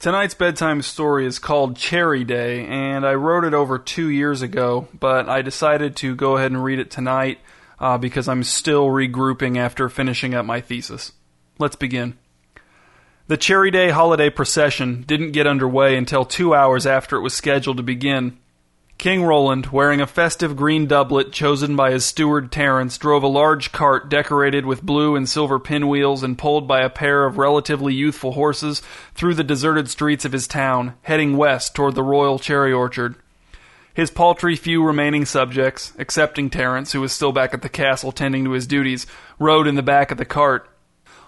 Tonight's bedtime story is called Cherry Day, and I wrote it over two years ago, but I decided to go ahead and read it tonight uh, because I'm still regrouping after finishing up my thesis. Let's begin. The Cherry Day holiday procession didn't get underway until two hours after it was scheduled to begin. King Roland, wearing a festive green doublet chosen by his steward Terence, drove a large cart decorated with blue and silver pinwheels and pulled by a pair of relatively youthful horses through the deserted streets of his town, heading west toward the royal cherry orchard. His paltry few remaining subjects, excepting Terence, who was still back at the castle tending to his duties, rode in the back of the cart.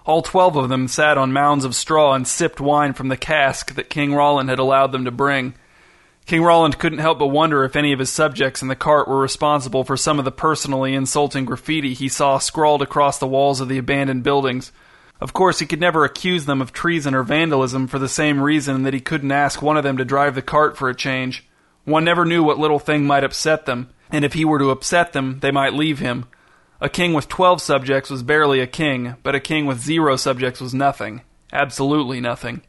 All twelve of them sat on mounds of straw and sipped wine from the cask that King Roland had allowed them to bring. King Roland couldn't help but wonder if any of his subjects in the cart were responsible for some of the personally insulting graffiti he saw scrawled across the walls of the abandoned buildings. Of course, he could never accuse them of treason or vandalism for the same reason that he couldn't ask one of them to drive the cart for a change. One never knew what little thing might upset them, and if he were to upset them, they might leave him. A king with twelve subjects was barely a king, but a king with zero subjects was nothing. Absolutely nothing.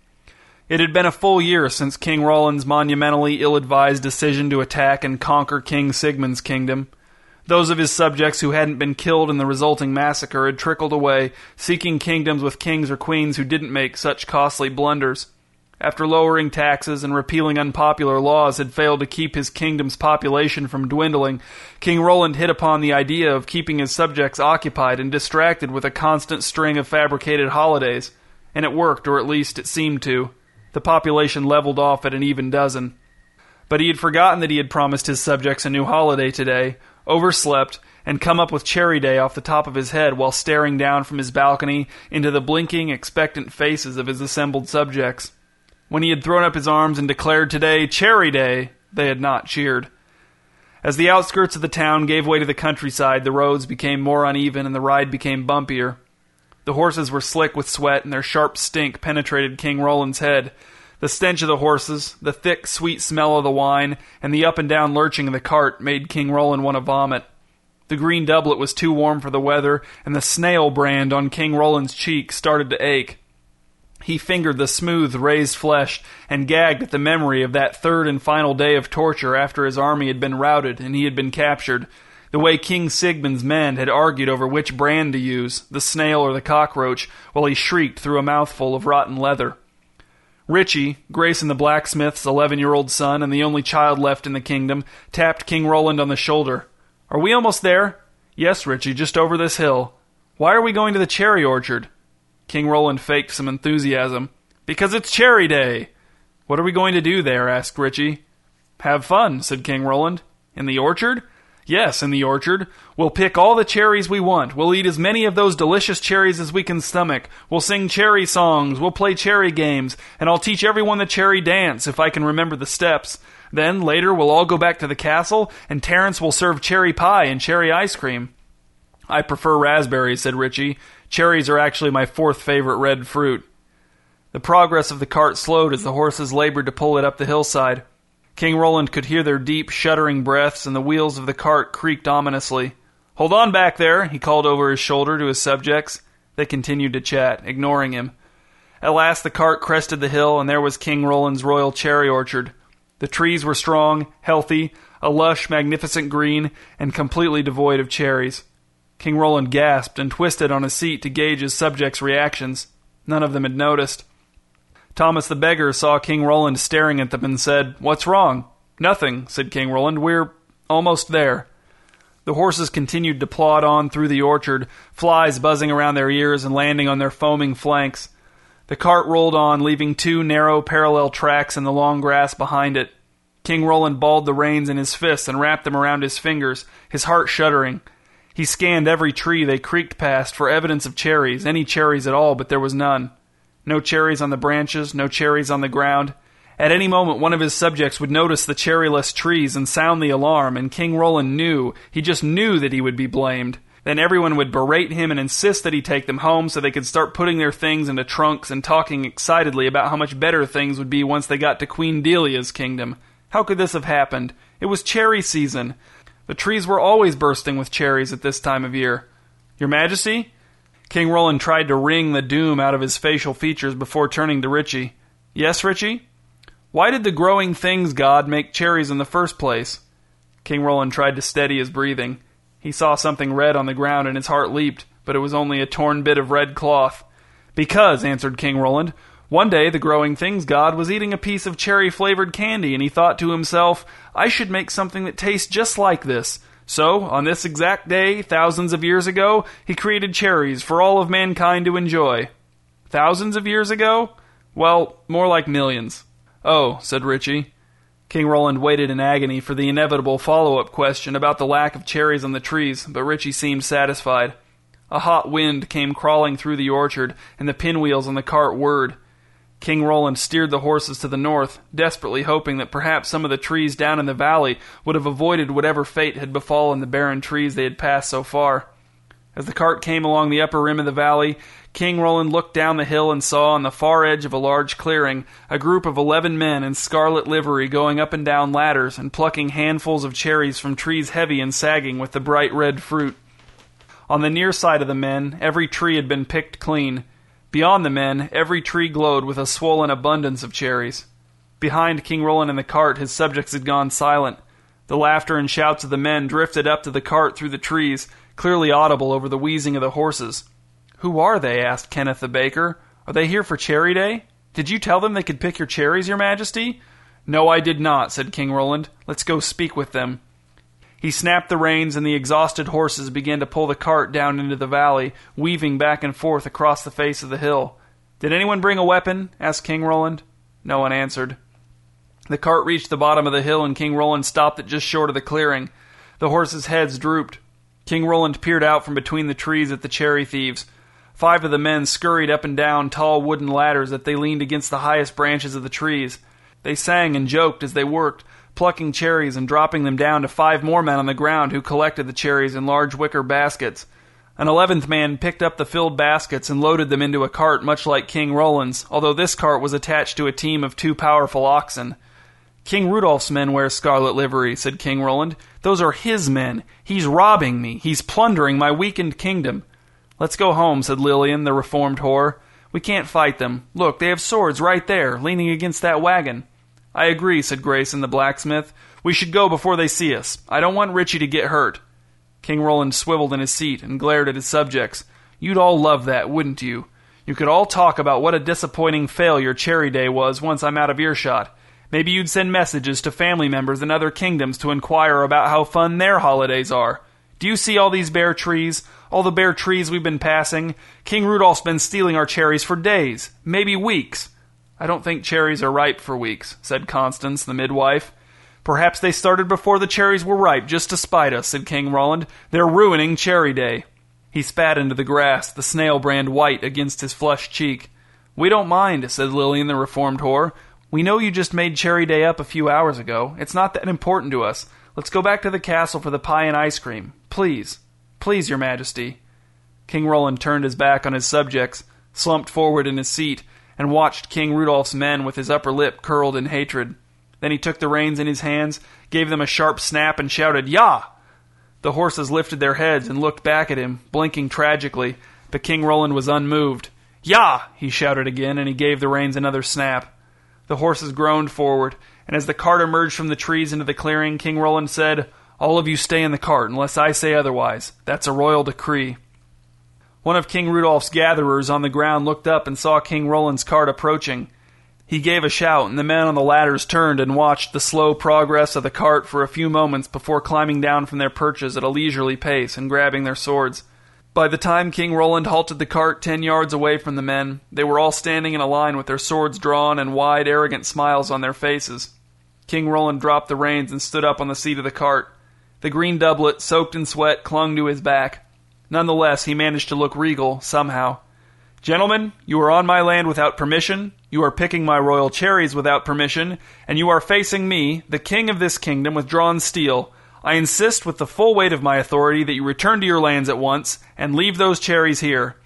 It had been a full year since King Roland's monumentally ill advised decision to attack and conquer King Sigmund's kingdom. Those of his subjects who hadn't been killed in the resulting massacre had trickled away, seeking kingdoms with kings or queens who didn't make such costly blunders. After lowering taxes and repealing unpopular laws had failed to keep his kingdom's population from dwindling, King Roland hit upon the idea of keeping his subjects occupied and distracted with a constant string of fabricated holidays. And it worked, or at least it seemed to. The population leveled off at an even dozen. But he had forgotten that he had promised his subjects a new holiday today, overslept, and come up with Cherry Day off the top of his head while staring down from his balcony into the blinking, expectant faces of his assembled subjects. When he had thrown up his arms and declared today Cherry Day, they had not cheered. As the outskirts of the town gave way to the countryside, the roads became more uneven and the ride became bumpier. The horses were slick with sweat, and their sharp stink penetrated King Roland's head. The stench of the horses, the thick, sweet smell of the wine, and the up and down lurching of the cart made King Roland want to vomit. The green doublet was too warm for the weather, and the snail brand on King Roland's cheek started to ache. He fingered the smooth, raised flesh and gagged at the memory of that third and final day of torture after his army had been routed and he had been captured the way King Sigmund's men had argued over which brand to use, the snail or the cockroach, while he shrieked through a mouthful of rotten leather. Richie, Grayson the blacksmith's eleven year old son and the only child left in the kingdom, tapped King Roland on the shoulder. Are we almost there? Yes, Richie, just over this hill. Why are we going to the cherry orchard? King Roland faked some enthusiasm. Because it's cherry day. What are we going to do there? asked Richie. Have fun, said King Roland. In the orchard? Yes, in the orchard. We'll pick all the cherries we want. We'll eat as many of those delicious cherries as we can stomach. We'll sing cherry songs. We'll play cherry games. And I'll teach everyone the cherry dance if I can remember the steps. Then, later, we'll all go back to the castle, and Terence will serve cherry pie and cherry ice cream. I prefer raspberries, said Richie. Cherries are actually my fourth favorite red fruit. The progress of the cart slowed as the horses labored to pull it up the hillside. King Roland could hear their deep, shuddering breaths, and the wheels of the cart creaked ominously. Hold on back there, he called over his shoulder to his subjects. They continued to chat, ignoring him. At last the cart crested the hill, and there was King Roland's royal cherry orchard. The trees were strong, healthy, a lush, magnificent green, and completely devoid of cherries. King Roland gasped and twisted on his seat to gauge his subjects' reactions. None of them had noticed. Thomas the beggar saw King Roland staring at them and said, What's wrong? Nothing, said King Roland. We're almost there. The horses continued to plod on through the orchard, flies buzzing around their ears and landing on their foaming flanks. The cart rolled on, leaving two narrow parallel tracks in the long grass behind it. King Roland balled the reins in his fists and wrapped them around his fingers, his heart shuddering. He scanned every tree they creaked past for evidence of cherries, any cherries at all, but there was none. No cherries on the branches, no cherries on the ground. At any moment, one of his subjects would notice the cherryless trees and sound the alarm, and King Roland knew, he just knew that he would be blamed. Then everyone would berate him and insist that he take them home so they could start putting their things into trunks and talking excitedly about how much better things would be once they got to Queen Delia's kingdom. How could this have happened? It was cherry season. The trees were always bursting with cherries at this time of year. Your Majesty? King Roland tried to wring the doom out of his facial features before turning to Richie. Yes, Richie? Why did the growing things god make cherries in the first place? King Roland tried to steady his breathing. He saw something red on the ground and his heart leaped, but it was only a torn bit of red cloth. Because, answered King Roland, one day the growing things god was eating a piece of cherry flavored candy and he thought to himself, I should make something that tastes just like this. So, on this exact day, thousands of years ago, he created cherries for all of mankind to enjoy. Thousands of years ago? Well, more like millions. Oh, said Richie. King Roland waited in agony for the inevitable follow up question about the lack of cherries on the trees, but Richie seemed satisfied. A hot wind came crawling through the orchard, and the pinwheels on the cart whirred. King Roland steered the horses to the north, desperately hoping that perhaps some of the trees down in the valley would have avoided whatever fate had befallen the barren trees they had passed so far. As the cart came along the upper rim of the valley, King Roland looked down the hill and saw on the far edge of a large clearing a group of eleven men in scarlet livery going up and down ladders and plucking handfuls of cherries from trees heavy and sagging with the bright red fruit. On the near side of the men, every tree had been picked clean. Beyond the men, every tree glowed with a swollen abundance of cherries. Behind King Roland and the cart, his subjects had gone silent. The laughter and shouts of the men drifted up to the cart through the trees, clearly audible over the wheezing of the horses. Who are they? asked Kenneth the baker. Are they here for Cherry Day? Did you tell them they could pick your cherries, your majesty? No, I did not, said King Roland. Let's go speak with them. He snapped the reins, and the exhausted horses began to pull the cart down into the valley, weaving back and forth across the face of the hill. Did anyone bring a weapon? asked King Roland. No one answered. The cart reached the bottom of the hill, and King Roland stopped it just short of the clearing. The horses' heads drooped. King Roland peered out from between the trees at the cherry thieves. Five of the men scurried up and down tall wooden ladders that they leaned against the highest branches of the trees. They sang and joked as they worked, plucking cherries and dropping them down to five more men on the ground who collected the cherries in large wicker baskets. An eleventh man picked up the filled baskets and loaded them into a cart much like King Roland's, although this cart was attached to a team of two powerful oxen. King Rudolph's men wear scarlet livery, said King Roland. Those are his men. He's robbing me. He's plundering my weakened kingdom. Let's go home, said Lillian, the reformed whore. We can't fight them. Look, they have swords right there, leaning against that wagon. I agree, said Grayson the blacksmith. We should go before they see us. I don't want Richie to get hurt. King Roland swiveled in his seat and glared at his subjects. You'd all love that, wouldn't you? You could all talk about what a disappointing failure Cherry Day was once I'm out of earshot. Maybe you'd send messages to family members in other kingdoms to inquire about how fun their holidays are. Do you see all these bare trees? All the bare trees we've been passing? King Rudolph's been stealing our cherries for days, maybe weeks. I don't think cherries are ripe for weeks, said Constance, the midwife. Perhaps they started before the cherries were ripe, just to spite us, said King Roland. They're ruining Cherry Day. He spat into the grass, the snail brand white against his flushed cheek. We don't mind, said Lillian, the reformed whore. We know you just made Cherry Day up a few hours ago. It's not that important to us. Let's go back to the castle for the pie and ice cream. Please. Please, your majesty. King Roland turned his back on his subjects, slumped forward in his seat, and watched King Rudolph's men with his upper lip curled in hatred. Then he took the reins in his hands, gave them a sharp snap, and shouted, Yah! The horses lifted their heads and looked back at him, blinking tragically, but King Roland was unmoved. Yah! he shouted again, and he gave the reins another snap. The horses groaned forward, and as the cart emerged from the trees into the clearing, King Roland said, All of you stay in the cart, unless I say otherwise. That's a royal decree. One of King Rudolph's gatherers on the ground looked up and saw King Roland's cart approaching. He gave a shout, and the men on the ladders turned and watched the slow progress of the cart for a few moments before climbing down from their perches at a leisurely pace and grabbing their swords. By the time King Roland halted the cart ten yards away from the men, they were all standing in a line with their swords drawn and wide, arrogant smiles on their faces. King Roland dropped the reins and stood up on the seat of the cart. The green doublet, soaked in sweat, clung to his back. Nonetheless, he managed to look regal, somehow. Gentlemen, you are on my land without permission, you are picking my royal cherries without permission, and you are facing me, the king of this kingdom, with drawn steel. I insist with the full weight of my authority that you return to your lands at once and leave those cherries here.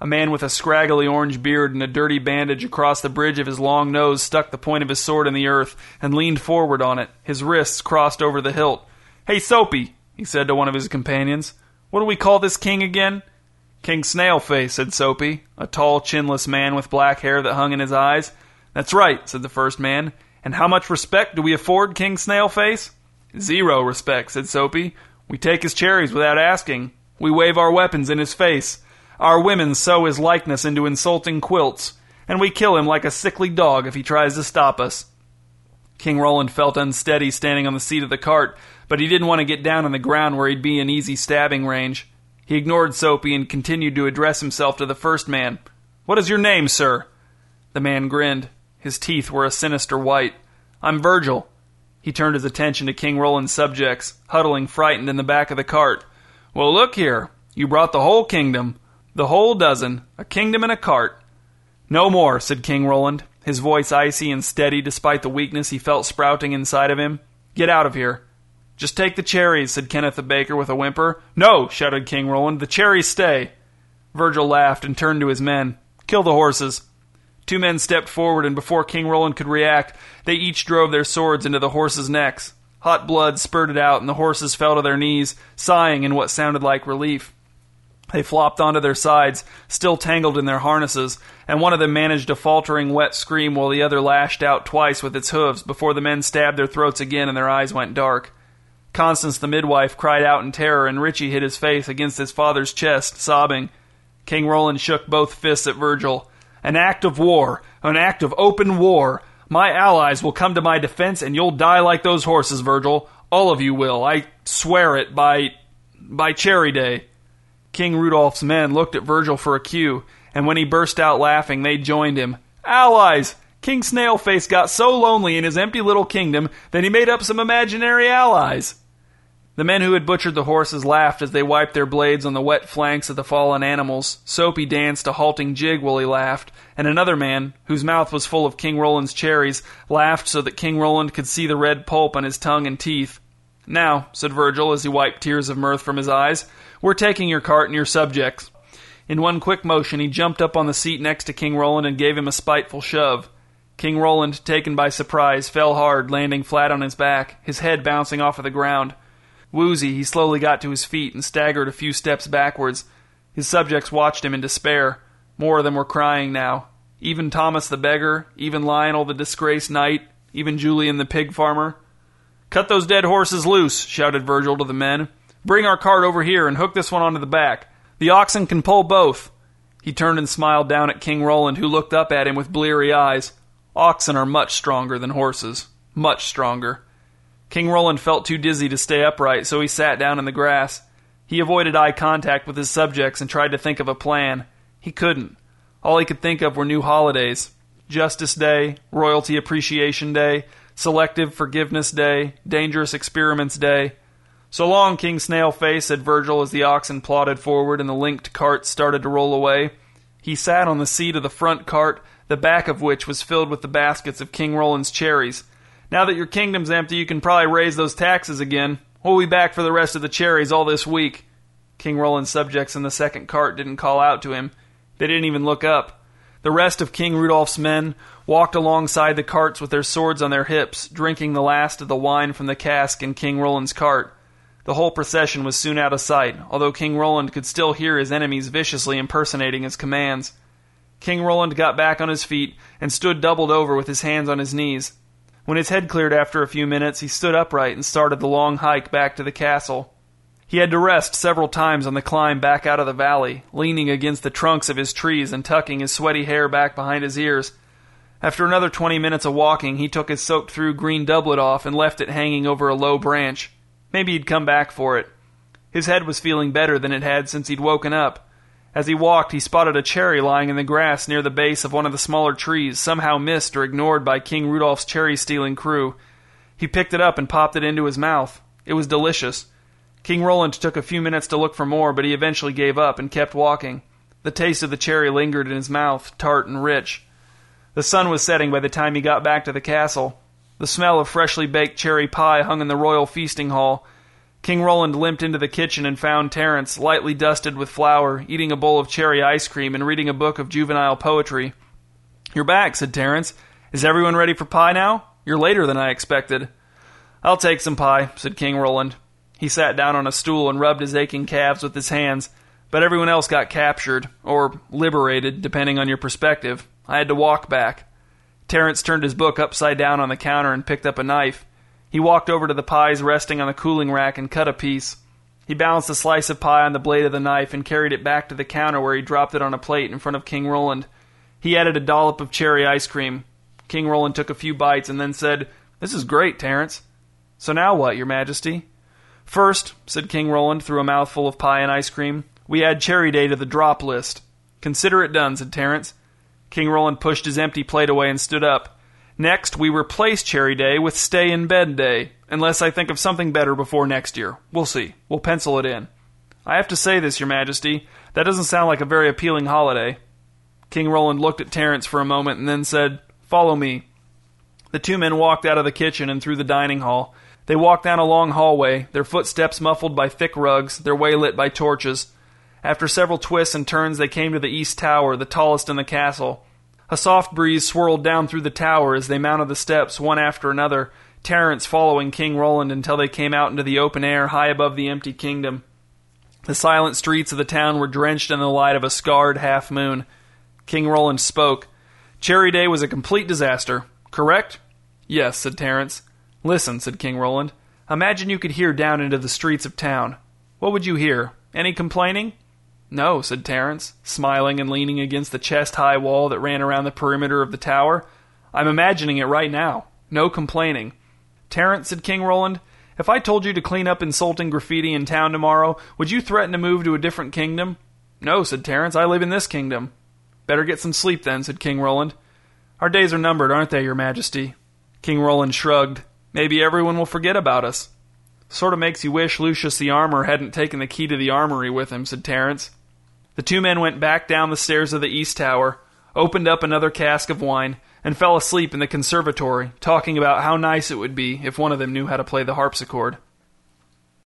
A man with a scraggly orange beard and a dirty bandage across the bridge of his long nose stuck the point of his sword in the earth and leaned forward on it, his wrists crossed over the hilt. Hey, Soapy, he said to one of his companions, what do we call this king again? King Snailface, said Soapy, a tall, chinless man with black hair that hung in his eyes. That's right, said the first man. And how much respect do we afford King Snailface? Zero respect, said Soapy. We take his cherries without asking. We wave our weapons in his face. Our women sew his likeness into insulting quilts. And we kill him like a sickly dog if he tries to stop us. King Roland felt unsteady standing on the seat of the cart, but he didn't want to get down on the ground where he'd be in easy stabbing range. He ignored Soapy and continued to address himself to the first man. What is your name, sir? The man grinned. His teeth were a sinister white. I'm Virgil. He turned his attention to King Roland's subjects, huddling frightened in the back of the cart. Well, look here. You brought the whole kingdom. The whole dozen. A kingdom and a cart. No more, said King Roland, his voice icy and steady despite the weakness he felt sprouting inside of him. Get out of here. Just take the cherries, said Kenneth the baker with a whimper. No, shouted King Roland. The cherries stay. Virgil laughed and turned to his men. Kill the horses. Two men stepped forward, and before King Roland could react, they each drove their swords into the horses' necks. Hot blood spurted out, and the horses fell to their knees, sighing in what sounded like relief. They flopped onto their sides, still tangled in their harnesses, and one of them managed a faltering, wet scream while the other lashed out twice with its hooves before the men stabbed their throats again and their eyes went dark. Constance the midwife cried out in terror, and Richie hid his face against his father's chest, sobbing. King Roland shook both fists at Virgil an act of war, an act of open war. My allies will come to my defense, and you'll die like those horses, Virgil. All of you will. I swear it by. by Cherry Day. King Rudolph's men looked at Virgil for a cue, and when he burst out laughing, they joined him. Allies! King Snailface got so lonely in his empty little kingdom that he made up some imaginary allies. The men who had butchered the horses laughed as they wiped their blades on the wet flanks of the fallen animals. Soapy danced a halting jig while he laughed, and another man, whose mouth was full of King Roland's cherries, laughed so that King Roland could see the red pulp on his tongue and teeth. Now, said Virgil as he wiped tears of mirth from his eyes, we're taking your cart and your subjects. In one quick motion, he jumped up on the seat next to King Roland and gave him a spiteful shove. King Roland, taken by surprise, fell hard, landing flat on his back, his head bouncing off of the ground. Woozy, he slowly got to his feet and staggered a few steps backwards. His subjects watched him in despair. More of them were crying now. Even Thomas the beggar, even Lionel the disgraced knight, even Julian the pig farmer. Cut those dead horses loose, shouted Virgil to the men. Bring our cart over here and hook this one onto the back. The oxen can pull both. He turned and smiled down at King Roland, who looked up at him with bleary eyes. Oxen are much stronger than horses. Much stronger. King Roland felt too dizzy to stay upright, so he sat down in the grass. He avoided eye contact with his subjects and tried to think of a plan. He couldn't. All he could think of were new holidays Justice Day, Royalty Appreciation Day, Selective Forgiveness Day, Dangerous Experiments Day. So long, King Snailface, said Virgil as the oxen plodded forward and the linked cart started to roll away. He sat on the seat of the front cart, the back of which was filled with the baskets of King Roland's cherries. Now that your kingdom's empty, you can probably raise those taxes again. We'll be back for the rest of the cherries all this week. King Roland's subjects in the second cart didn't call out to him. They didn't even look up. The rest of King Rudolph's men walked alongside the carts with their swords on their hips, drinking the last of the wine from the cask in King Roland's cart. The whole procession was soon out of sight, although King Roland could still hear his enemies viciously impersonating his commands. King Roland got back on his feet and stood doubled over with his hands on his knees. When his head cleared after a few minutes, he stood upright and started the long hike back to the castle. He had to rest several times on the climb back out of the valley, leaning against the trunks of his trees and tucking his sweaty hair back behind his ears. After another twenty minutes of walking, he took his soaked through green doublet off and left it hanging over a low branch. Maybe he'd come back for it. His head was feeling better than it had since he'd woken up. As he walked, he spotted a cherry lying in the grass near the base of one of the smaller trees, somehow missed or ignored by King Rudolph's cherry stealing crew. He picked it up and popped it into his mouth. It was delicious. King Roland took a few minutes to look for more, but he eventually gave up and kept walking. The taste of the cherry lingered in his mouth, tart and rich. The sun was setting by the time he got back to the castle. The smell of freshly baked cherry pie hung in the royal feasting hall, King Roland limped into the kitchen and found Terence, lightly dusted with flour, eating a bowl of cherry ice cream and reading a book of juvenile poetry. You're back, said Terence. Is everyone ready for pie now? You're later than I expected. I'll take some pie, said King Roland. He sat down on a stool and rubbed his aching calves with his hands, but everyone else got captured, or liberated, depending on your perspective. I had to walk back. Terence turned his book upside down on the counter and picked up a knife. He walked over to the pies resting on the cooling rack and cut a piece. He balanced a slice of pie on the blade of the knife and carried it back to the counter where he dropped it on a plate in front of King Roland. He added a dollop of cherry ice cream. King Roland took a few bites and then said, This is great, Terence. So now what, Your Majesty? First, said King Roland through a mouthful of pie and ice cream, we add Cherry Day to the drop list. Consider it done, said Terence. King Roland pushed his empty plate away and stood up. Next, we replace Cherry Day with Stay in Bed Day, unless I think of something better before next year. We'll see. We'll pencil it in. I have to say this, Your Majesty. That doesn't sound like a very appealing holiday. King Roland looked at Terence for a moment and then said, Follow me. The two men walked out of the kitchen and through the dining hall. They walked down a long hallway, their footsteps muffled by thick rugs, their way lit by torches. After several twists and turns, they came to the east tower, the tallest in the castle. A soft breeze swirled down through the tower as they mounted the steps one after another, Terence following King Roland until they came out into the open air high above the empty kingdom. The silent streets of the town were drenched in the light of a scarred half moon. King Roland spoke. Cherry Day was a complete disaster, correct? Yes, said Terence. Listen, said King Roland. Imagine you could hear down into the streets of town. What would you hear? Any complaining? No, said Terence, smiling and leaning against the chest high wall that ran around the perimeter of the tower. I'm imagining it right now. No complaining. Terence, said King Roland, if I told you to clean up insulting graffiti in town tomorrow, would you threaten to move to a different kingdom? No, said Terence, I live in this kingdom. Better get some sleep then, said King Roland. Our days are numbered, aren't they, Your Majesty? King Roland shrugged. Maybe everyone will forget about us. Sort of makes you wish Lucius the armor hadn't taken the key to the armory with him, said Terence. The two men went back down the stairs of the east tower, opened up another cask of wine, and fell asleep in the conservatory, talking about how nice it would be if one of them knew how to play the harpsichord.